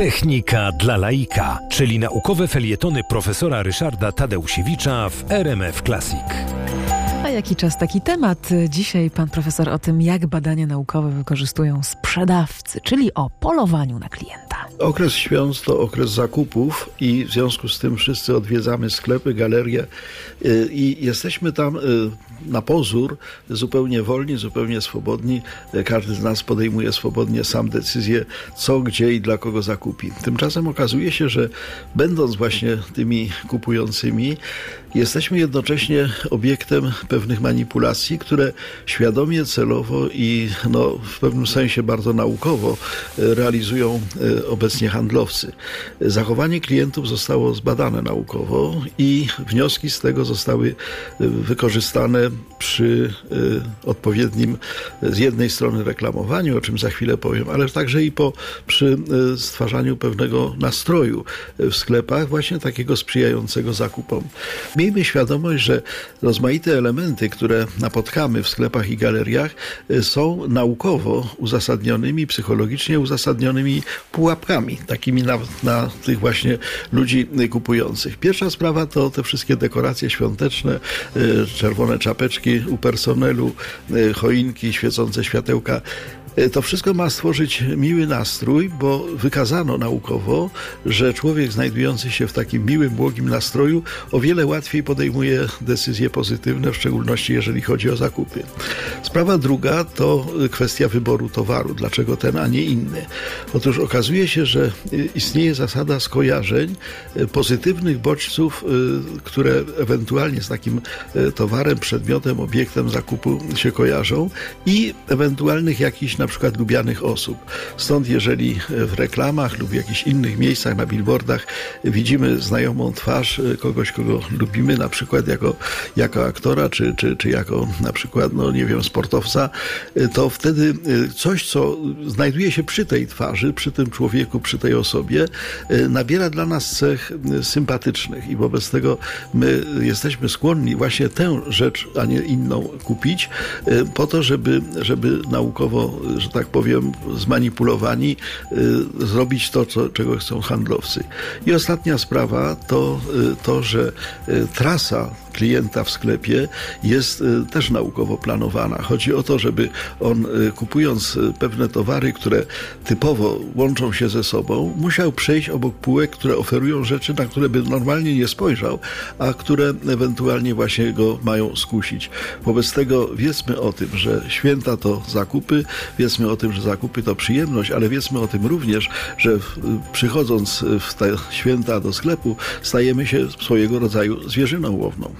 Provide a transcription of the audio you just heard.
Technika dla laika, czyli naukowe felietony profesora Ryszarda Tadeusiewicza w RMF Classic. A jaki czas taki temat? Dzisiaj pan profesor o tym, jak badania naukowe wykorzystują sprzedawcy, czyli o polowaniu na klienta. Okres świąt to okres zakupów i w związku z tym wszyscy odwiedzamy sklepy, galerie y, i jesteśmy tam y, na pozór zupełnie wolni, zupełnie swobodni. Każdy z nas podejmuje swobodnie sam decyzję, co, gdzie i dla kogo zakupi. Tymczasem okazuje się, że będąc właśnie tymi kupującymi, jesteśmy jednocześnie obiektem pewnych manipulacji, które świadomie, celowo i no, w pewnym sensie bardzo naukowo realizują obecnie obecnie handlowcy. Zachowanie klientów zostało zbadane naukowo i wnioski z tego zostały y, wykorzystane przy y, odpowiednim z jednej strony reklamowaniu, o czym za chwilę powiem, ale także i po, przy y, stwarzaniu pewnego nastroju w sklepach, właśnie takiego sprzyjającego zakupom. Miejmy świadomość, że rozmaite elementy, które napotkamy w sklepach i galeriach, są naukowo uzasadnionymi, psychologicznie uzasadnionymi pułapkami takimi na, na tych właśnie ludzi kupujących. Pierwsza sprawa to te wszystkie dekoracje świąteczne, y, czerwone czapeczki u personelu, y, choinki, świecące światełka. E, to wszystko ma stworzyć miły nastrój, bo wykazano naukowo, że człowiek znajdujący się w takim miłym, błogim nastroju o wiele łatwiej podejmuje decyzje pozytywne, w szczególności jeżeli chodzi o zakupy. Sprawa druga to kwestia wyboru towaru. Dlaczego ten, a nie inny? Otóż okazuje się, że istnieje zasada skojarzeń e, pozytywnych bodźców, e, które ewentualnie z takim towarem, przedmiotem, obiektem zakupu się kojarzą i ewentualnych jakichś na przykład lubianych osób. Stąd jeżeli w reklamach lub w jakichś innych miejscach na billboardach widzimy znajomą twarz e, kogoś, kogo lubimy, na przykład jako, jako aktora, czy, czy, czy jako na przykład, no nie wiem, sportowca, e, to wtedy e, coś, co znajduje się przy tej twarzy, przy tym człowieku, przy tej osobie, nabiera dla nas cech sympatycznych i wobec tego my jesteśmy skłonni właśnie tę rzecz, a nie inną kupić, po to, żeby, żeby naukowo że tak powiem, zmanipulowani, y, zrobić to, co, czego chcą handlowcy. I ostatnia sprawa to y, to, że y, trasa klienta w sklepie jest też naukowo planowana. Chodzi o to, żeby on kupując pewne towary, które typowo łączą się ze sobą, musiał przejść obok półek, które oferują rzeczy, na które by normalnie nie spojrzał, a które ewentualnie właśnie go mają skusić. Wobec tego wiedzmy o tym, że święta to zakupy, Wiedzmy o tym, że zakupy to przyjemność, ale wiedzmy o tym również, że przychodząc w te święta do sklepu, stajemy się swojego rodzaju zwierzyną łowną.